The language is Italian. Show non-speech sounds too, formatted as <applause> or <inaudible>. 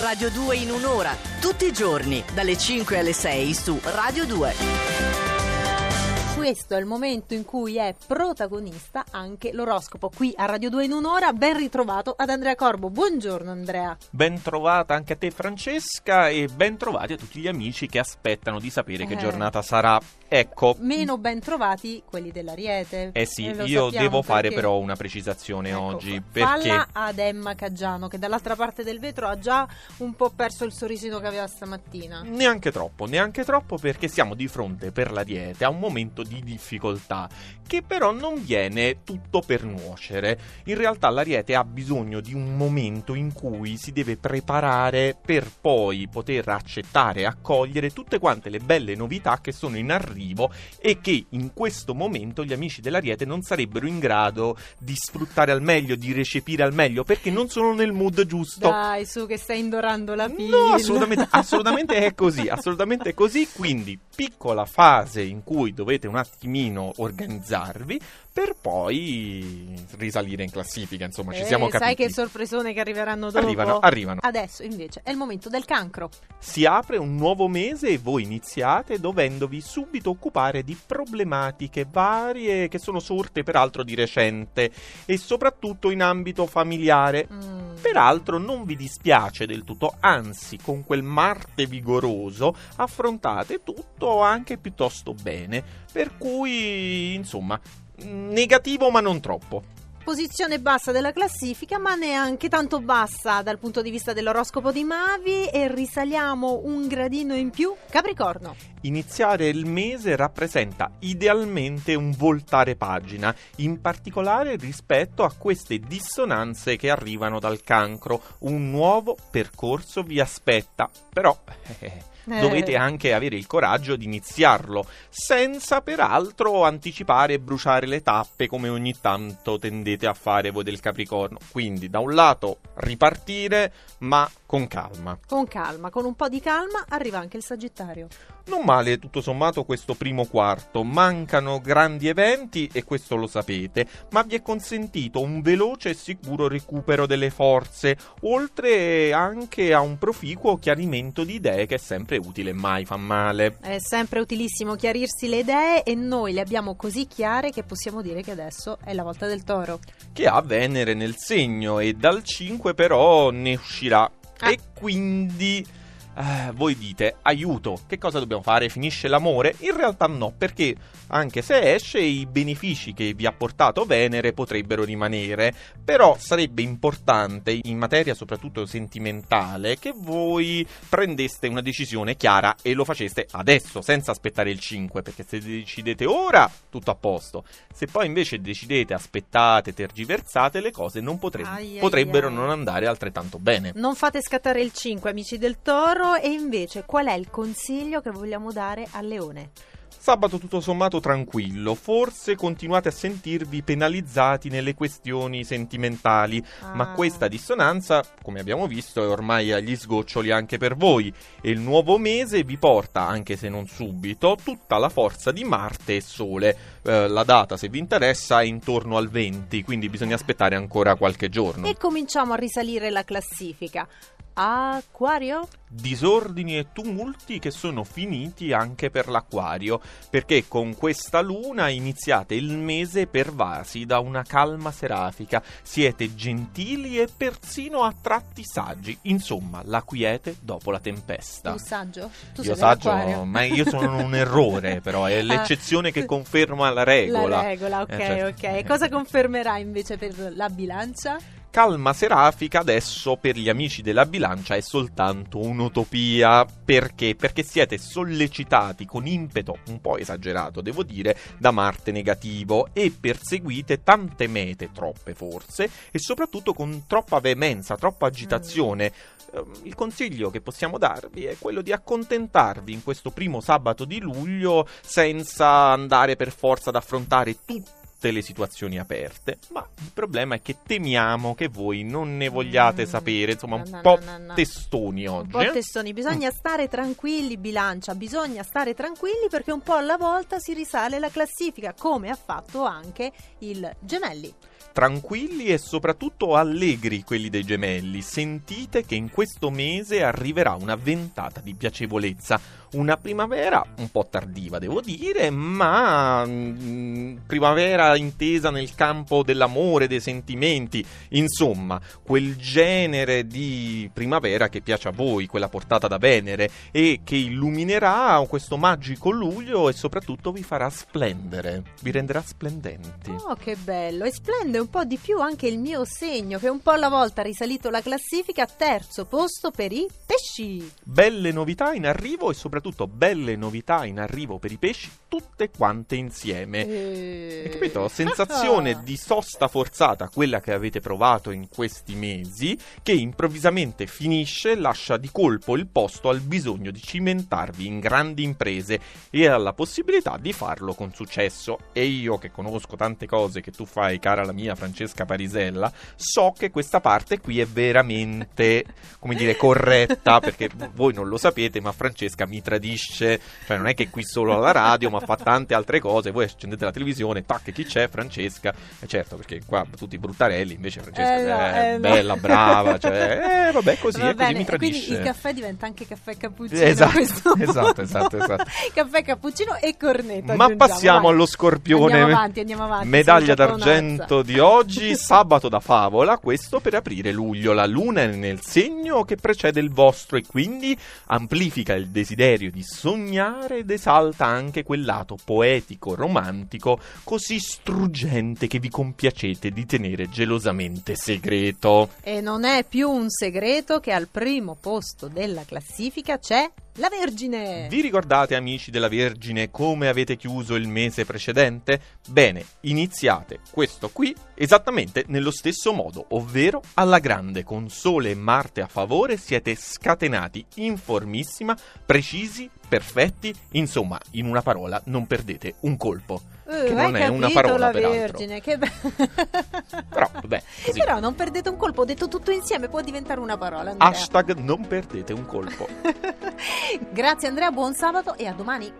Radio 2 in un'ora, tutti i giorni, dalle 5 alle 6 su Radio 2 questo è il momento in cui è protagonista anche l'oroscopo. Qui a Radio 2 in un'ora, ben ritrovato ad Andrea Corbo. Buongiorno Andrea. Ben trovata anche a te Francesca e ben trovati a tutti gli amici che aspettano di sapere eh. che giornata sarà. Ecco. Meno ben trovati quelli dell'Ariete. Eh sì, io devo fare però una precisazione ecco, oggi. Perché... Falla ad Emma Caggiano che dall'altra parte del vetro ha già un po' perso il sorrisino che aveva stamattina. Neanche troppo, neanche troppo perché siamo di fronte per l'Ariete a un momento di difficoltà, che però non viene tutto per nuocere. In realtà l'Ariete ha bisogno di un momento in cui si deve preparare per poi poter accettare e accogliere tutte quante le belle novità che sono in arrivo e che in questo momento gli amici dell'Ariete non sarebbero in grado di sfruttare al meglio, di recepire al meglio, perché non sono nel mood giusto. Dai, su che stai indorando la pila. No, assolutamente, <laughs> assolutamente è così, assolutamente è così, quindi piccola fase in cui dovete un attimino organizzarvi per poi risalire in classifica, insomma, ci eh, siamo capiti. Sai che sorpresone che arriveranno dopo? Arrivano, arrivano. Adesso invece è il momento del cancro. Si apre un nuovo mese e voi iniziate dovendovi subito occupare di problematiche varie che sono sorte peraltro di recente e soprattutto in ambito familiare. Mm. Peraltro non vi dispiace del tutto, anzi con quel Marte vigoroso affrontate tutto anche piuttosto bene, per cui insomma negativo ma non troppo. Posizione bassa della classifica, ma neanche tanto bassa dal punto di vista dell'oroscopo di Mavi e risaliamo un gradino in più. Capricorno. Iniziare il mese rappresenta idealmente un voltare pagina, in particolare rispetto a queste dissonanze che arrivano dal cancro. Un nuovo percorso vi aspetta, però <laughs> eh, dovete anche avere il coraggio di iniziarlo, senza peraltro anticipare e bruciare le tappe come ogni tanto tendete a fare voi del Capricorno. Quindi, da un lato, ripartire, ma con calma. Con calma, con un po' di calma arriva anche il Sagittario. Non male tutto sommato questo primo quarto, mancano grandi eventi e questo lo sapete, ma vi è consentito un veloce e sicuro recupero delle forze, oltre anche a un proficuo chiarimento di idee che è sempre utile mai fa male. È sempre utilissimo chiarirsi le idee e noi le abbiamo così chiare che possiamo dire che adesso è la volta del toro. Che ha Venere nel segno e dal 5 però ne uscirà. Ah. E quindi eh, voi dite aiuto, che cosa dobbiamo fare? Finisce l'amore? In realtà no, perché anche se esce i benefici che vi ha portato Venere potrebbero rimanere, però sarebbe importante in materia soprattutto sentimentale che voi prendeste una decisione chiara e lo faceste adesso, senza aspettare il 5, perché se decidete ora tutto a posto, se poi invece decidete aspettate, tergiversate, le cose non potre- ai, potrebbero ai, non andare altrettanto bene. Non fate scattare il 5, amici del Toro, e invece qual è il consiglio che vogliamo dare al Leone? Sabato tutto sommato tranquillo, forse continuate a sentirvi penalizzati nelle questioni sentimentali, ah. ma questa dissonanza, come abbiamo visto, è ormai agli sgoccioli anche per voi e il nuovo mese vi porta, anche se non subito, tutta la forza di Marte e Sole. Eh, la data, se vi interessa, è intorno al 20, quindi bisogna aspettare ancora qualche giorno. E cominciamo a risalire la classifica. Acquario? Disordini e tumulti che sono finiti anche per l'acquario, perché con questa luna iniziate il mese pervasi da una calma serafica, siete gentili e persino a tratti saggi, insomma, la quiete dopo la tempesta. Tu saggio? Tu io saggio, ma io sono un <laughs> errore, però è l'eccezione che conferma la regola. La regola, ok, eh, cioè... ok. Cosa confermerà invece per la bilancia? Calma serafica adesso per gli amici della bilancia è soltanto un'utopia. Perché? Perché siete sollecitati con impeto un po' esagerato, devo dire, da Marte negativo e perseguite tante mete, troppe forse, e soprattutto con troppa veemenza, troppa agitazione. Mm. Il consiglio che possiamo darvi è quello di accontentarvi in questo primo sabato di luglio senza andare per forza ad affrontare tutti tutte le situazioni aperte, ma il problema è che temiamo che voi non ne vogliate mm. sapere, insomma un no, po' no, no, testoni oggi. Un po' testoni, bisogna mm. stare tranquilli, bilancia, bisogna stare tranquilli perché un po' alla volta si risale la classifica, come ha fatto anche il Gemelli. Tranquilli e soprattutto allegri quelli dei gemelli. Sentite che in questo mese arriverà una ventata di piacevolezza, una primavera un po' tardiva, devo dire, ma mm, primavera intesa nel campo dell'amore, dei sentimenti, insomma, quel genere di primavera che piace a voi, quella portata da Venere e che illuminerà questo magico luglio e soprattutto vi farà splendere, vi renderà splendenti. Oh, che bello! E splende un po' di più anche il mio segno, che un po' alla volta ha risalito la classifica terzo posto per i pesci. Belle novità in arrivo e soprattutto belle novità in arrivo per i pesci, tutte quante insieme. Eh... Hai capito? Sensazione di sosta forzata, quella che avete provato in questi mesi, che improvvisamente finisce, lascia di colpo il posto al bisogno di cimentarvi in grandi imprese e alla possibilità di farlo con successo. E io che conosco tante cose che tu fai, cara la mia Francesca Parisella, so che questa parte qui è veramente, come dire, corretta, perché voi non lo sapete, ma Francesca mi tradisce, cioè non è che qui solo alla radio, ma fa tante altre cose, voi accendete la televisione, tac, chi c'è? Francesca, e certo, perché qua tutti bruttarelli, invece Francesca Eh, no, è eh, no. bella, brava, cioè, <laughs> eh, vabbè, così, Va così mi Quindi tradisce. il caffè diventa anche caffè cappuccino. Esatto, <laughs> esatto, esatto, esatto. caffè cappuccino e cornetto. Ma passiamo vai. allo scorpione. Andiamo avanti, andiamo avanti. Medaglia d'argento di oggi, sabato da favola, questo per aprire luglio. La luna è nel segno che precede il vostro e quindi amplifica il desiderio di sognare ed esalta anche quel lato poetico, romantico, così struggente che vi compiacete di tenere gelosamente segreto. E non è più un segreto che al primo posto della classifica c'è la Vergine. Vi ricordate, amici della Vergine, come avete chiuso il mese precedente? Bene, iniziate questo qui esattamente nello stesso modo, ovvero alla grande, con Sole e Marte a favore, siete scatenati in formissima, precisi, perfetti, insomma, in una parola, non perdete un colpo. Eh, che non è una parola, la peraltro. Vergine, che be- <laughs> Però, vabbè, così. Però non perdete un colpo, ho detto tutto insieme, può diventare una parola. Andrea. Hashtag non perdete un colpo. <laughs> Grazie Andrea, buon sabato e a domani.